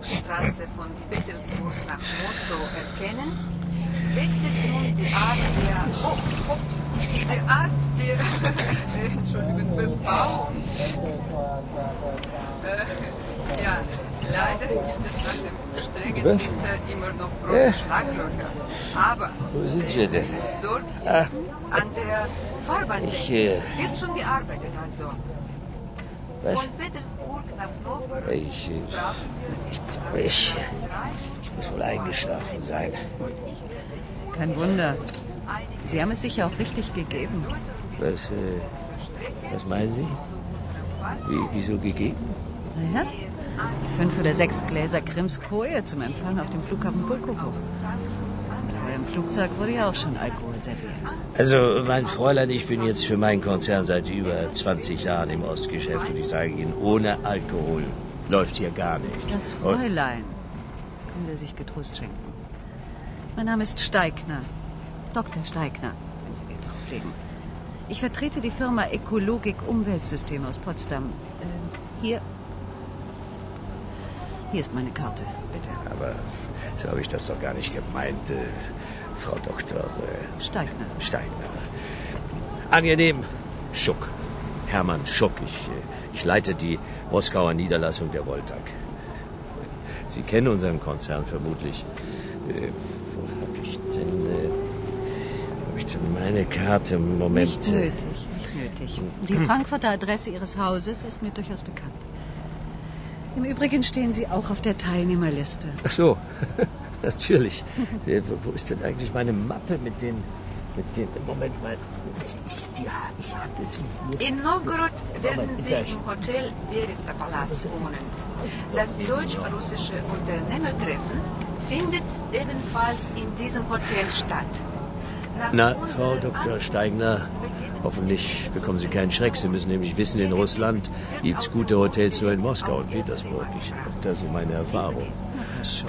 Verbindungsstraße von Petersburg nach Moskau erkennen, wechselt nun die Art der, oh, oh, die Art der, Entschuldigung, Bebauung. Äh, ja, leider gibt es nach dem strengen? Winter immer noch große Schlaglöcher. Aber Wo sind wir denn? dort Ah. an der Fahrbahn Ich, äh, wird schon gearbeitet also. Was? Von Petersburg Ich, aber ich, ich muss wohl eingeschlafen sein. Kein Wunder. Sie haben es sich ja auch richtig gegeben. Was, äh, was meinen Sie? Wie, wieso gegeben? Naja, fünf oder sechs Gläser Krimskoje zum Empfang auf dem Flughafen Pulkowo. Flugzeug wurde ja auch schon Alkohol serviert. Also, mein Fräulein, ich bin jetzt für meinen Konzern seit über 20 Jahren im Ostgeschäft und ich sage Ihnen, ohne Alkohol läuft hier gar nichts. Das Und- Fräulein können Sie sich getrost schenken. Mein Name ist Steigner. Dr. Steigner, wenn Sie Wert darauf legen. Ich vertrete die Firma Ökologik Umweltsystem aus Potsdam. Äh, hier. Hier ist meine Karte, bitte. Aber so habe ich das doch gar nicht gemeint, äh, Frau Dr. Äh, Steigner. Steiner. Angenehm. Schuck. Hermann Schuck. Ich, äh, ich leite die Moskauer Niederlassung der Voltag. Sie kennen unseren Konzern vermutlich. Äh, wo habe ich denn, wo hab ich denn meine Karte? Moment. Nicht nötig, nicht nötig. Die Frankfurter Adresse Ihres Hauses ist mir durchaus bekannt. Im Übrigen stehen Sie auch auf der Teilnehmerliste. Ach so, natürlich. Äh, wo, ist denn eigentlich meine Mappe mit den, mit den, Moment mal. Die, die, ich hatte sie. In Novgorod werden Sie im Hotel Berista Palast wohnen. Das deutsch-russische Unternehmertreffen findet ebenfalls in diesem Hotel statt. Nach Na, Frau Dr. Steigner, hoffentlich bekommen Sie keinen Schreck. Sie müssen nämlich wissen, in Russland gibt's gute Hotels nur in Moskau und Petersburg. Ich habe da so meine Erfahrung. Mich,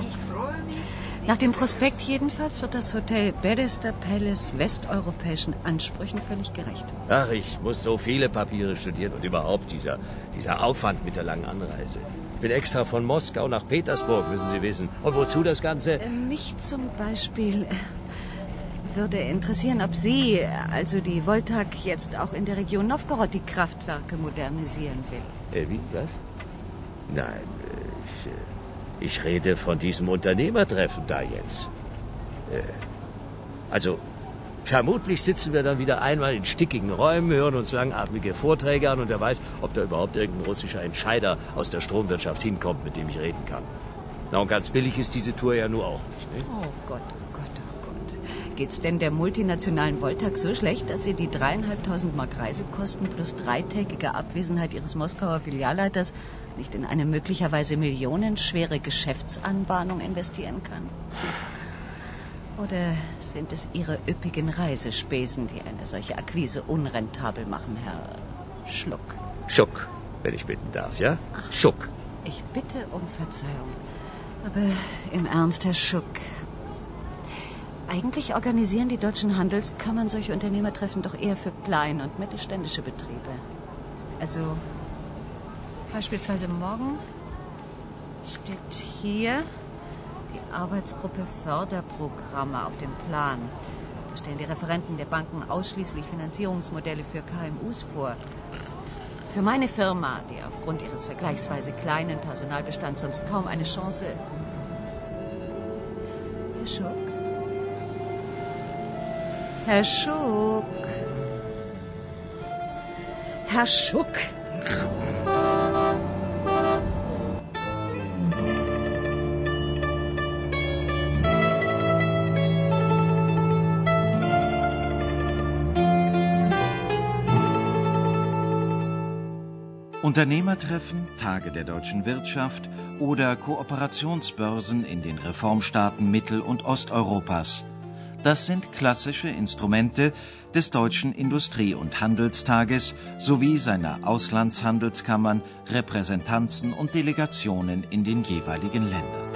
Nach dem Prospekt jedenfalls wird das Hotel Berester Palace westeuropäischen Ansprüchen völlig gerecht. Ach, ich muss so viele Papiere studieren und überhaupt dieser, dieser Aufwand mit der langen Anreise. Ich bin extra von Moskau nach Petersburg, müssen Sie wissen. Und wozu das Ganze? Äh, Mich zum Beispiel äh, würde interessieren, ob Sie, also die Voltag, jetzt auch in der Region Novgorod die Kraftwerke modernisieren will. Äh, wie, was? Nein, ich, äh, ich rede von diesem Unternehmertreffen da jetzt. Äh, also, vermutlich sitzen wir dann wieder einmal in stickigen Räumen, hören uns langatmige Vorträge an und wer weiß, ob da überhaupt irgendein russischer Entscheider aus der Stromwirtschaft hinkommt, mit dem ich reden kann. Na, und ganz billig ist diese Tour ja nur auch nicht. Ne? Oh Gott, oh Gott, oh Gott. Geht's denn der multinationalen Voltag so schlecht, dass Sie die dreieinhalbtausend Mark Reisekosten plus dreitägige Abwesenheit Ihres Moskauer Filialleiters nicht in eine möglicherweise millionenschwere Geschäftsanbahnung investieren kann? Oder sind es Ihre üppigen Reisespesen, die eine solche Akquise unrentabel machen, Herr Schluck? Schuck, wenn ich bitten darf, ja? Schuck. Ich bitte um Verzeihung. Aber im Ernst, Herr Schuck. Eigentlich organisieren die deutschen Handelskammern solche Unternehmertreffen doch eher für klein- und mittelständische Betriebe. Also beispielsweise morgen steht hier die Arbeitsgruppe Förderprogramme auf dem Plan. Da stellen die Referenten der Banken ausschließlich Finanzierungsmodelle für KMUs vor. Für meine Firma, die aufgrund ihres vergleichsweise kleinen Personalbestands sonst kaum eine Chance. Herr Schuck? Herr Schuck? Herr Schuck? Unternehmertreffen, Tage der deutschen Wirtschaft oder Kooperationsbörsen in den Reformstaaten Mittel- und Osteuropas. Das sind klassische Instrumente des Deutschen Industrie- und Handelstages sowie seiner Auslandshandelskammern, Repräsentanzen und Delegationen in den jeweiligen Ländern.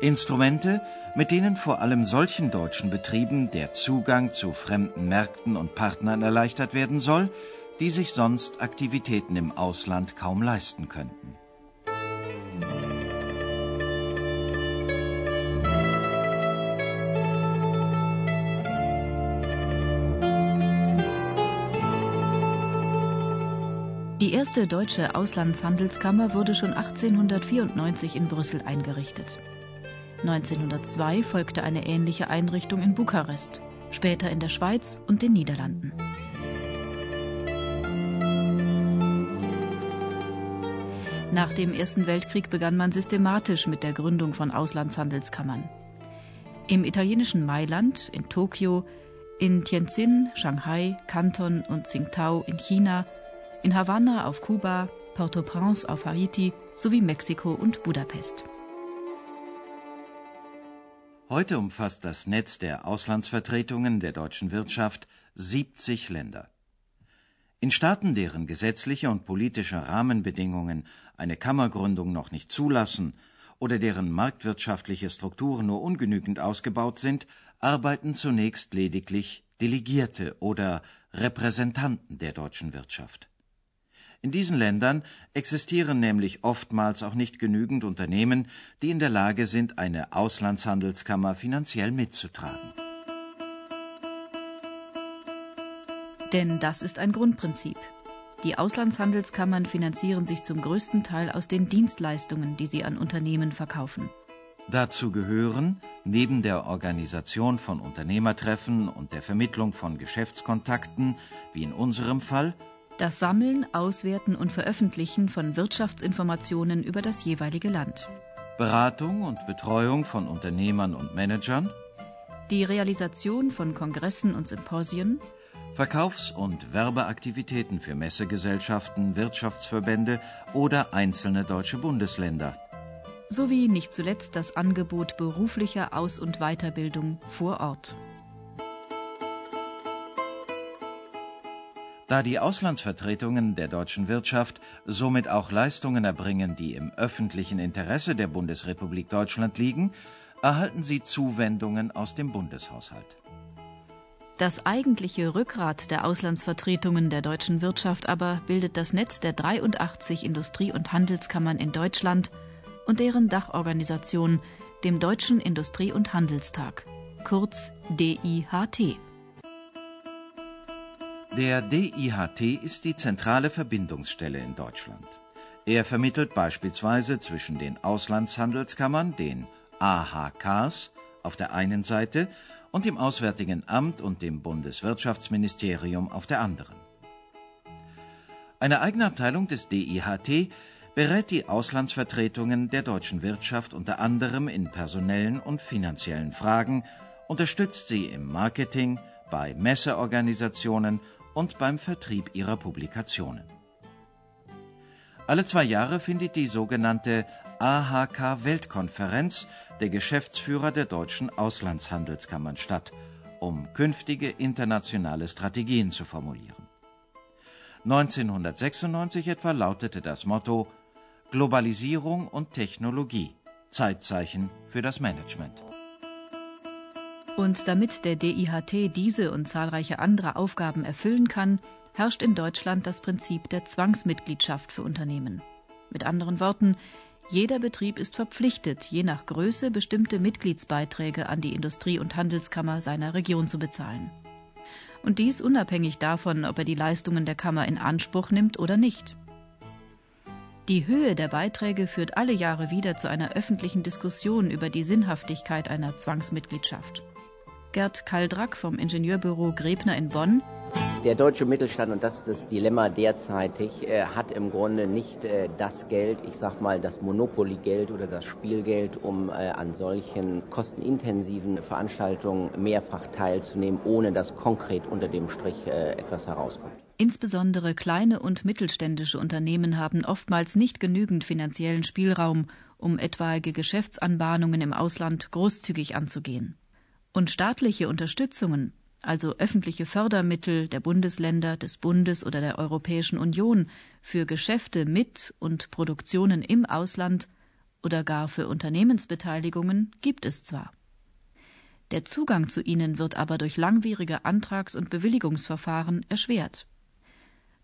Instrumente, mit denen vor allem solchen deutschen Betrieben der Zugang zu fremden Märkten und Partnern erleichtert werden soll, die sich sonst Aktivitäten im Ausland kaum leisten könnten. Die erste deutsche Auslandshandelskammer wurde schon 1894 in Brüssel eingerichtet. 1902 folgte eine ähnliche Einrichtung in Bukarest, später in der Schweiz und den Niederlanden. Nach dem Ersten Weltkrieg begann man systematisch mit der Gründung von Auslandshandelskammern. Im italienischen Mailand, in Tokio, in Tianjin, Shanghai, Kanton und Tsingtao in China, in Havanna auf Kuba, Port-au-Prince auf Haiti sowie Mexiko und Budapest. Heute umfasst das Netz der Auslandsvertretungen der deutschen Wirtschaft 70 Länder. In Staaten, deren gesetzliche und politische Rahmenbedingungen eine Kammergründung noch nicht zulassen oder deren marktwirtschaftliche Strukturen nur ungenügend ausgebaut sind, arbeiten zunächst lediglich Delegierte oder Repräsentanten der deutschen Wirtschaft. In diesen Ländern existieren nämlich oftmals auch nicht genügend Unternehmen, die in der Lage sind, eine Auslandshandelskammer finanziell mitzutragen. Denn das ist ein Grundprinzip. Die Auslandshandelskammern finanzieren sich zum größten Teil aus den Dienstleistungen, die sie an Unternehmen verkaufen. Dazu gehören, neben der Organisation von Unternehmertreffen und der Vermittlung von Geschäftskontakten, wie in unserem Fall, das Sammeln, Auswerten und Veröffentlichen von Wirtschaftsinformationen über das jeweilige Land. Beratung und Betreuung von Unternehmern und Managern. Die Realisation von Kongressen und Symposien. Verkaufs- und Werbeaktivitäten für Messegesellschaften, Wirtschaftsverbände oder einzelne deutsche Bundesländer. Sowie nicht zuletzt das Angebot beruflicher Aus- und Weiterbildung vor Ort. Da die Auslandsvertretungen der deutschen Wirtschaft somit auch Leistungen erbringen, die im öffentlichen Interesse der Bundesrepublik Deutschland liegen, erhalten sie Zuwendungen aus dem Bundeshaushalt. Das eigentliche Rückgrat der Auslandsvertretungen der deutschen Wirtschaft aber bildet das Netz der 83 Industrie- und Handelskammern in Deutschland und deren Dachorganisation, dem Deutschen Industrie- und Handelstag, kurz DIHT. Der DIHT ist die zentrale Verbindungsstelle in Deutschland. Er vermittelt beispielsweise zwischen den Auslandshandelskammern, den AHKs, auf der einen Seite und dem Auswärtigen Amt und dem Bundeswirtschaftsministerium auf der anderen. Eine eigene Abteilung des DIHT berät die Auslandsvertretungen der deutschen Wirtschaft unter anderem in personellen und finanziellen Fragen, unterstützt sie im Marketing, bei Messeorganisationen und beim Vertrieb ihrer Publikationen. Alle zwei Jahre findet die sogenannte AHK Weltkonferenz der Geschäftsführer der deutschen Auslandshandelskammern statt, um künftige internationale Strategien zu formulieren. 1996 etwa lautete das Motto Globalisierung und Technologie, Zeitzeichen für das Management. Und damit der DIHT diese und zahlreiche andere Aufgaben erfüllen kann, herrscht in Deutschland das Prinzip der Zwangsmitgliedschaft für Unternehmen. Mit anderen Worten, jeder Betrieb ist verpflichtet, je nach Größe bestimmte Mitgliedsbeiträge an die Industrie- und Handelskammer seiner Region zu bezahlen. Und dies unabhängig davon, ob er die Leistungen der Kammer in Anspruch nimmt oder nicht. Die Höhe der Beiträge führt alle Jahre wieder zu einer öffentlichen Diskussion über die Sinnhaftigkeit einer Zwangsmitgliedschaft. Gerd Kaldrack vom Ingenieurbüro Grebner in Bonn. Der deutsche Mittelstand, und das ist das Dilemma derzeitig, äh, hat im Grunde nicht äh, das Geld, ich sag mal das Monopoly-Geld oder das Spielgeld, um äh, an solchen kostenintensiven Veranstaltungen mehrfach teilzunehmen, ohne dass konkret unter dem Strich äh, etwas herauskommt. Insbesondere kleine und mittelständische Unternehmen haben oftmals nicht genügend finanziellen Spielraum, um etwaige Geschäftsanbahnungen im Ausland großzügig anzugehen. Und staatliche Unterstützungen, also öffentliche Fördermittel der Bundesländer, des Bundes oder der Europäischen Union für Geschäfte mit und Produktionen im Ausland oder gar für Unternehmensbeteiligungen gibt es zwar. Der Zugang zu ihnen wird aber durch langwierige Antrags- und Bewilligungsverfahren erschwert.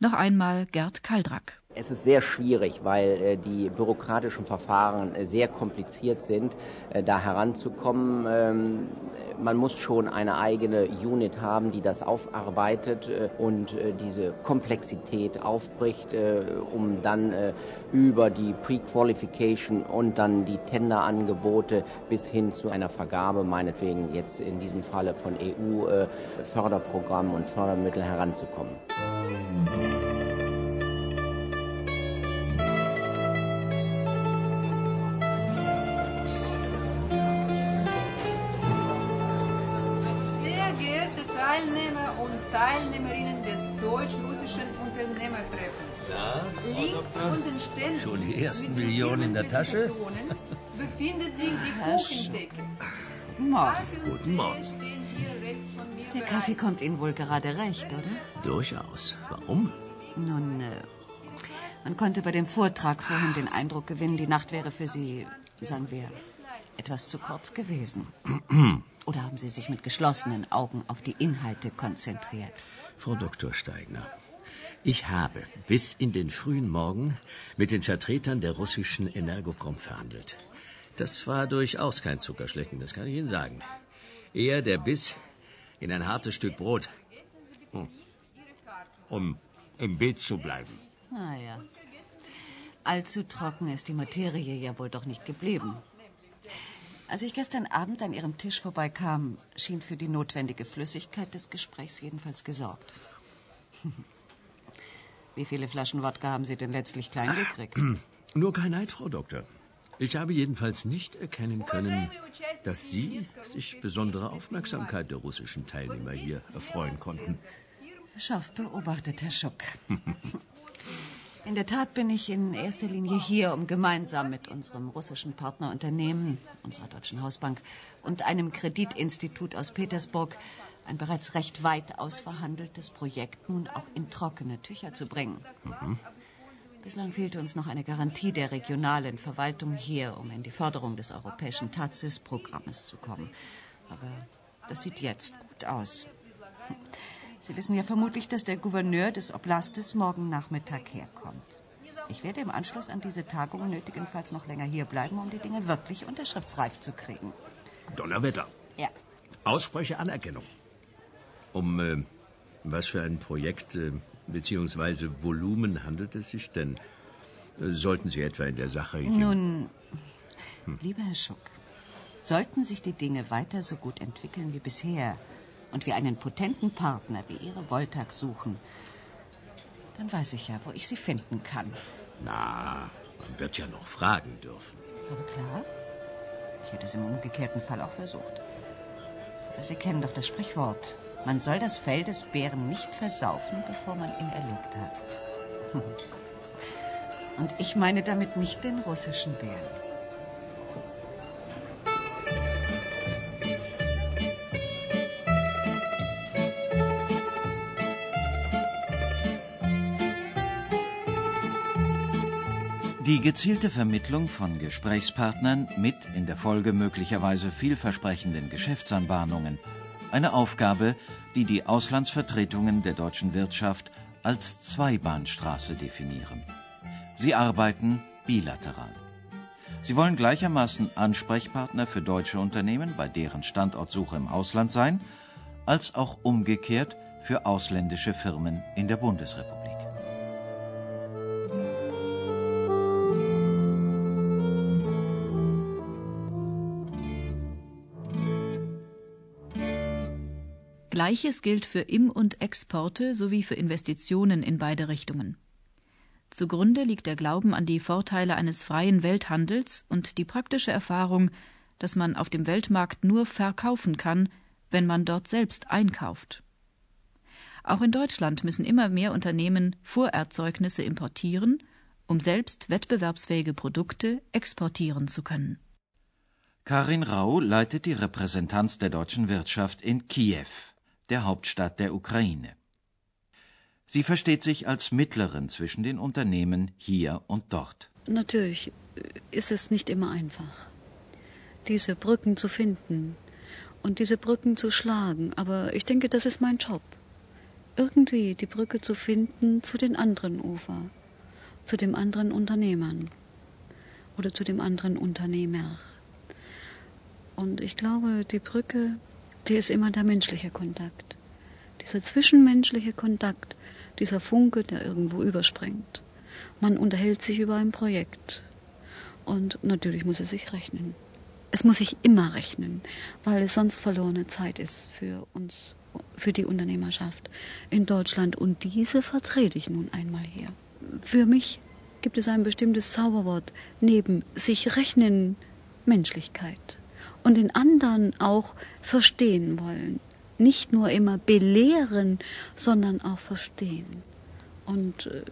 Noch einmal Gerd Kaldrack. Es ist sehr schwierig, weil äh, die bürokratischen Verfahren äh, sehr kompliziert sind, äh, da heranzukommen. Ähm, man muss schon eine eigene Unit haben, die das aufarbeitet und diese Komplexität aufbricht, um dann über die Pre-Qualification und dann die Tenderangebote bis hin zu einer Vergabe, meinetwegen jetzt in diesem Falle von EU-Förderprogrammen und Fördermitteln heranzukommen. Teilnehmerinnen des deutsch-russischen Unternehmertreffens. Na, Links unten stehen Schon die ersten Millionen in der Tasche? befindet sich die Herr Kuchentheke. Morgen. Guten Morgen. Der. Kaffee kommt Ihnen wohl gerade recht, oder? Durchaus. Warum? Nun, äh, man konnte bei dem Vortrag vorhin den Eindruck gewinnen, die Nacht wäre für Sie, sagen wir, etwas zu kurz gewesen. Oder haben Sie sich mit geschlossenen Augen auf die Inhalte konzentriert? Frau Dr. Steigner, ich habe bis in den frühen Morgen mit den Vertretern der russischen Energoprom verhandelt. Das war durchaus kein Zuckerschlecken, das kann ich Ihnen sagen. Eher der Biss in ein hartes Stück Brot. Hm. Um im Bild zu bleiben. Naja. Allzu trocken ist die Materie ja wohl doch nicht geblieben. Als ich gestern Abend an Ihrem Tisch vorbeikam, schien für die notwendige Flüssigkeit des Gesprächs jedenfalls gesorgt. Wie viele Flaschen Wodka haben Sie denn letztlich klein gekriegt? Nur kein Neid, Frau Doktor. Ich habe jedenfalls nicht erkennen können, dass Sie sich besondere Aufmerksamkeit der russischen Teilnehmer hier erfreuen konnten. Scharf beobachtet, Herr Schuck. In der Tat bin ich in erster Linie hier, um gemeinsam mit unserem russischen Partnerunternehmen, unserer Deutschen Hausbank und einem Kreditinstitut aus Petersburg ein bereits recht weit ausverhandeltes Projekt nun auch in trockene Tücher zu bringen. Bislang fehlte uns noch eine Garantie der regionalen Verwaltung hier, um in die Förderung des europäischen TACIS-Programmes zu kommen. Aber das sieht jetzt gut aus. Sie wissen ja vermutlich, dass der Gouverneur des Oblastes morgen Nachmittag herkommt. Ich werde im Anschluss an diese Tagung nötigenfalls noch länger hier bleiben, um die Dinge wirklich unterschriftsreif zu kriegen. Donnerwetter. Ja, Ausspreche Anerkennung. Um äh, was für ein Projekt äh, bzw. Volumen handelt es sich denn? Äh, sollten Sie etwa in der Sache... nun, lieber Herr Schuck, sollten sich die Dinge weiter so gut entwickeln wie bisher und wir einen potenten Partner wie Ihre Voltag suchen, dann weiß ich ja, wo ich Sie finden kann. Na, man wird ja noch fragen dürfen. Aber klar, ich hätte es im umgekehrten Fall auch versucht. Aber Sie kennen doch das Sprichwort. Man soll das Fell des Bären nicht versaufen, bevor man ihn erlegt hat. Und ich meine damit nicht den russischen Bären. Die gezielte Vermittlung von Gesprächspartnern mit in der Folge möglicherweise vielversprechenden Geschäftsanbahnungen, eine Aufgabe, die die Auslandsvertretungen der deutschen Wirtschaft als Zweibahnstraße definieren. Sie arbeiten bilateral. Sie wollen gleichermaßen Ansprechpartner für deutsche Unternehmen bei deren Standortsuche im Ausland sein, als auch umgekehrt für ausländische Firmen in der Bundesrepublik. Gleiches gilt für Im- und Exporte sowie für Investitionen in beide Richtungen. Zugrunde liegt der Glauben an die Vorteile eines freien Welthandels und die praktische Erfahrung, dass man auf dem Weltmarkt nur verkaufen kann, wenn man dort selbst einkauft. Auch in Deutschland müssen immer mehr Unternehmen Vorerzeugnisse importieren, um selbst wettbewerbsfähige Produkte exportieren zu können. Karin Rau leitet die Repräsentanz der deutschen Wirtschaft in Kiew, der Hauptstadt der Ukraine. Sie versteht sich als Mittlerin zwischen den Unternehmen hier und dort. Natürlich ist es nicht immer einfach, diese Brücken zu finden und diese Brücken zu schlagen, aber ich denke, das ist mein Job. Irgendwie die Brücke zu finden zu den anderen Ufer, zu dem anderen Unternehmern oder zu dem anderen Unternehmer. Und ich glaube, die Brücke, die ist immer der menschliche Kontakt. Dieser zwischenmenschliche Kontakt, dieser Funke, der irgendwo überspringt. Man unterhält sich über ein Projekt. Und natürlich muss es sich rechnen. Es muss sich immer rechnen, weil es sonst verlorene Zeit ist für uns, für die Unternehmerschaft in Deutschland. Und diese vertrete ich nun einmal hier. Für mich gibt es ein bestimmtes Zauberwort neben sich rechnen Menschlichkeit und den anderen auch verstehen wollen. Nicht nur immer belehren, sondern auch verstehen. Und äh,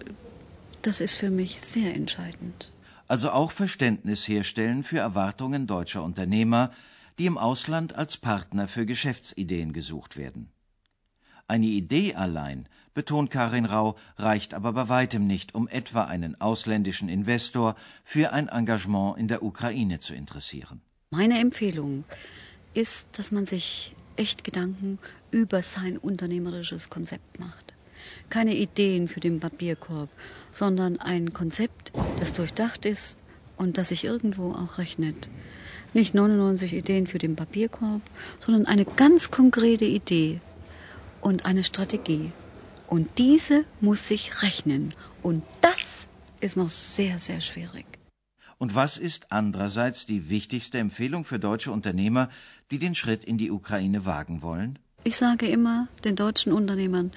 das ist für mich sehr entscheidend. Also auch Verständnis herstellen für Erwartungen deutscher Unternehmer, die im Ausland als Partner für Geschäftsideen gesucht werden. Eine Idee allein, betont Karin Rau, reicht aber bei weitem nicht, um etwa einen ausländischen Investor für ein Engagement in der Ukraine zu interessieren. Meine Empfehlung ist, dass man sich echt Gedanken über sein unternehmerisches Konzept macht. Keine Ideen für den Papierkorb, sondern ein Konzept, das durchdacht ist und das sich irgendwo auch rechnet. Nicht 99 Ideen für den Papierkorb, sondern eine ganz konkrete Idee und eine Strategie. Und diese muss sich rechnen. Und das ist noch sehr, sehr schwierig. Und was ist andererseits die wichtigste Empfehlung für deutsche Unternehmer, die den Schritt in die Ukraine wagen wollen? Ich sage immer den deutschen Unternehmern,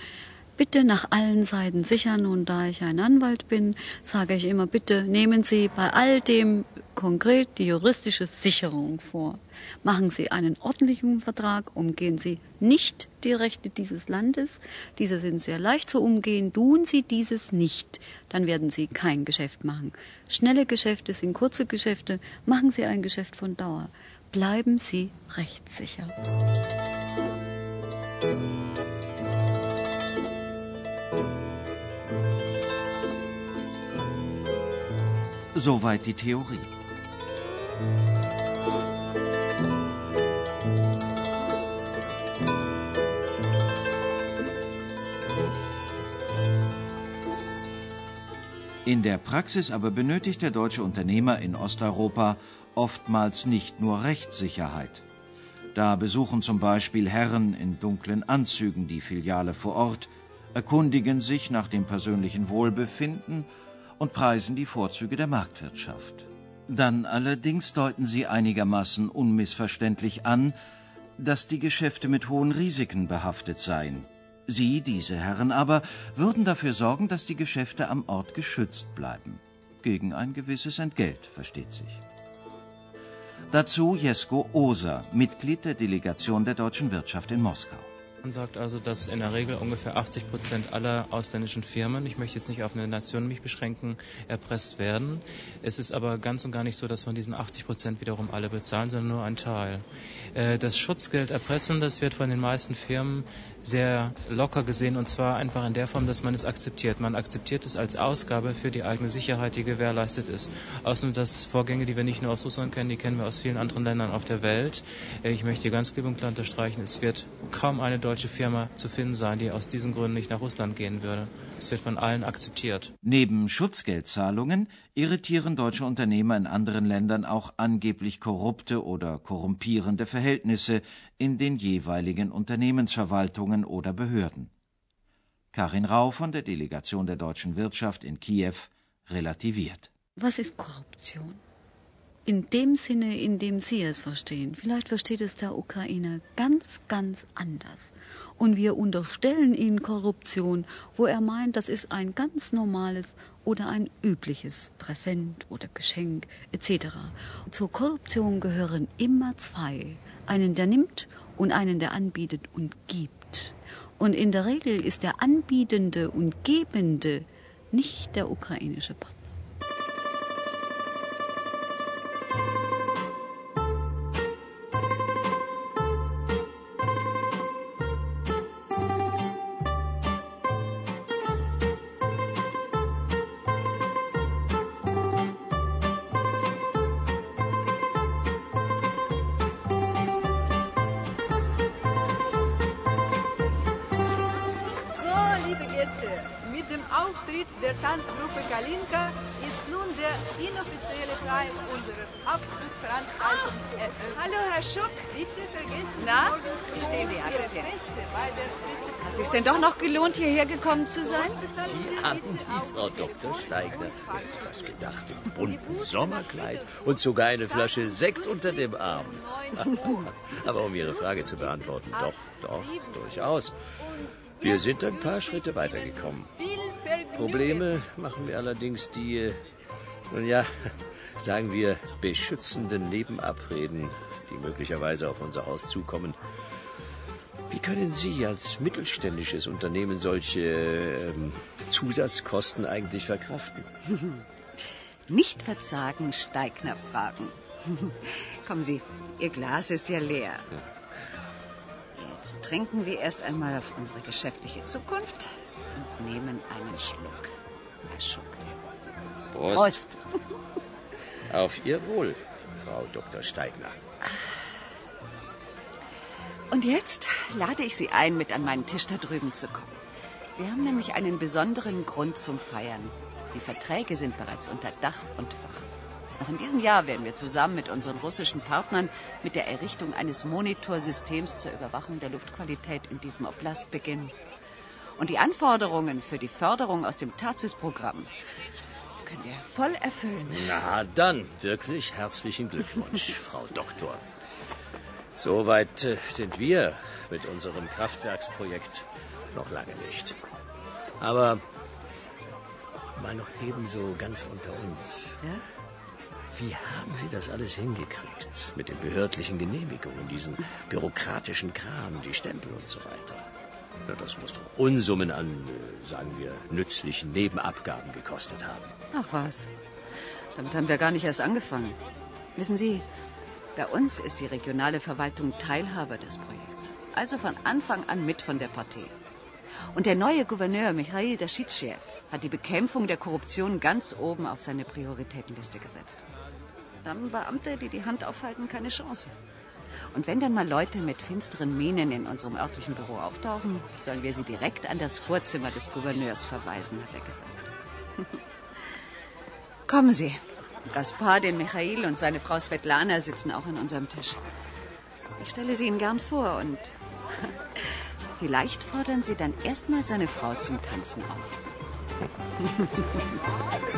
bitte nach allen Seiten sichern. Und da ich ein Anwalt bin, sage ich immer, bitte nehmen Sie bei all dem konkret die juristische Sicherung vor. Machen Sie einen ordentlichen Vertrag, umgehen Sie nicht die Rechte dieses Landes. Diese sind sehr leicht zu umgehen. Tun Sie dieses nicht, dann werden Sie kein Geschäft machen. Schnelle Geschäfte sind kurze Geschäfte. Machen Sie ein Geschäft von Dauer. Bleiben Sie rechtssicher. Soweit die Theorie. In der Praxis aber benötigt der deutsche Unternehmer in Osteuropa oftmals nicht nur Rechtssicherheit. Da besuchen zum Beispiel Herren in dunklen Anzügen die Filiale vor Ort, erkundigen sich nach dem persönlichen Wohlbefinden und preisen die Vorzüge der Marktwirtschaft. Dann allerdings deuten sie einigermaßen unmissverständlich an, dass die Geschäfte mit hohen Risiken behaftet seien. Sie, diese Herren aber, würden dafür sorgen, dass die Geschäfte am Ort geschützt bleiben. Gegen ein gewisses Entgelt, versteht sich. Dazu Jesko Oser, Mitglied der Delegation der deutschen Wirtschaft in Moskau. Man sagt also, dass in der Regel ungefähr 80 Prozent aller ausländischen Firmen, ich möchte jetzt nicht auf eine Nation mich beschränken, erpresst werden. Es ist aber ganz und gar nicht so, dass von diesen 80 Prozent wiederum alle bezahlen, sondern nur ein Teil. Äh, das Schutzgeld erpressen, das wird von den meisten Firmen sehr locker gesehen und zwar einfach in der Form, dass man es akzeptiert. Man akzeptiert es als Ausgabe für die eigene Sicherheit, die gewährleistet ist. Außerdem das Vorgänge, die wir nicht nur aus Russland kennen, die kennen wir aus vielen anderen Ländern auf der Welt. Ich möchte ganz klipp und klar unterstreichen, es wird kaum eine deutsche Firma zu finden sein, die aus diesen Gründen nicht nach Russland gehen würde. Es wird von allen akzeptiert. Neben Schutzgeldzahlungen irritieren deutsche Unternehmer in anderen Ländern auch angeblich korrupte oder korrumpierende Verhältnisse in den jeweiligen Unternehmensverwaltungen oder Behörden. Karin Rau von der Delegation der deutschen Wirtschaft in Kiew relativiert. Was ist Korruption? In dem Sinne, in dem Sie es verstehen. Vielleicht versteht es der Ukrainer ganz, ganz anders. Und wir unterstellen ihm Korruption, wo er meint, das ist ein ganz normales oder ein übliches Präsent oder Geschenk etc. Zur Korruption gehören immer zwei. Einen, der nimmt und einen, der anbietet und gibt. Und in der Regel ist der Anbietende und Gebende nicht der ukrainische Partner. Thank you. Hat es denn doch noch gelohnt, hierher gekommen zu sein? Sie haben die Frau Dr. Steigner. Das gedacht? Im bunten Sommerkleid und sogar eine Flasche Sekt unter dem Arm. Aber um Ihre Frage zu beantworten, doch, doch, durchaus. Wir sind ein paar Schritte weitergekommen. Probleme machen wir allerdings die, äh, nun ja, sagen wir, beschützenden Nebenabreden, die möglicherweise auf unser Haus zukommen. Wie können Sie als mittelständisches Unternehmen solche ähm, Zusatzkosten eigentlich verkraften? Nicht verzagen, Steigner fragen. Kommen Sie, Ihr Glas ist ja leer. Jetzt trinken wir erst einmal auf unsere geschäftliche Zukunft und nehmen einen Schluck. Herr Schuck. Prost. Auf Ihr Wohl, Frau Dr. Steigner. Und jetzt lade ich Sie ein, mit an meinen Tisch da drüben zu kommen. Wir haben nämlich einen besonderen Grund zum Feiern. Die Verträge sind bereits unter Dach und Fach. Noch in diesem Jahr werden wir zusammen mit unseren russischen Partnern mit der Errichtung eines Monitorsystems zur Überwachung der Luftqualität in diesem Oblast beginnen. Und die Anforderungen für die Förderung aus dem TAZIS-Programm können wir voll erfüllen. Na dann, wirklich herzlichen Glückwunsch, Frau Doktor. Soweit äh, sind wir mit unserem Kraftwerksprojekt noch lange nicht. Aber mal noch ebenso ganz unter uns. Ja? Wie haben Sie das alles hingekriegt? Mit den behördlichen Genehmigungen, diesen bürokratischen Kram, die Stempel und so weiter. Ja, das muss doch Unsummen an, äh, sagen wir, nützlichen Nebenabgaben gekostet haben. Ach was. Damit haben wir gar nicht erst angefangen. Wissen Sie, bei uns ist die regionale Verwaltung Teilhaber des Projekts. Also von Anfang an mit von der Partie. Und der neue Gouverneur Michail Daschitschew hat die Bekämpfung der Korruption ganz oben auf seine Prioritätenliste gesetzt. Da haben Beamte, die die Hand aufhalten, keine Chance. Und wenn dann mal Leute mit finsteren Mienen in unserem örtlichen Büro auftauchen, sollen wir sie direkt an das Vorzimmer des Gouverneurs verweisen, hat er gesagt. Kommen Sie. Gaspar, den Michail und seine Frau Svetlana sitzen auch an unserem Tisch. Ich stelle sie Ihnen gern vor und vielleicht fordern Sie dann erstmal seine Frau zum Tanzen auf.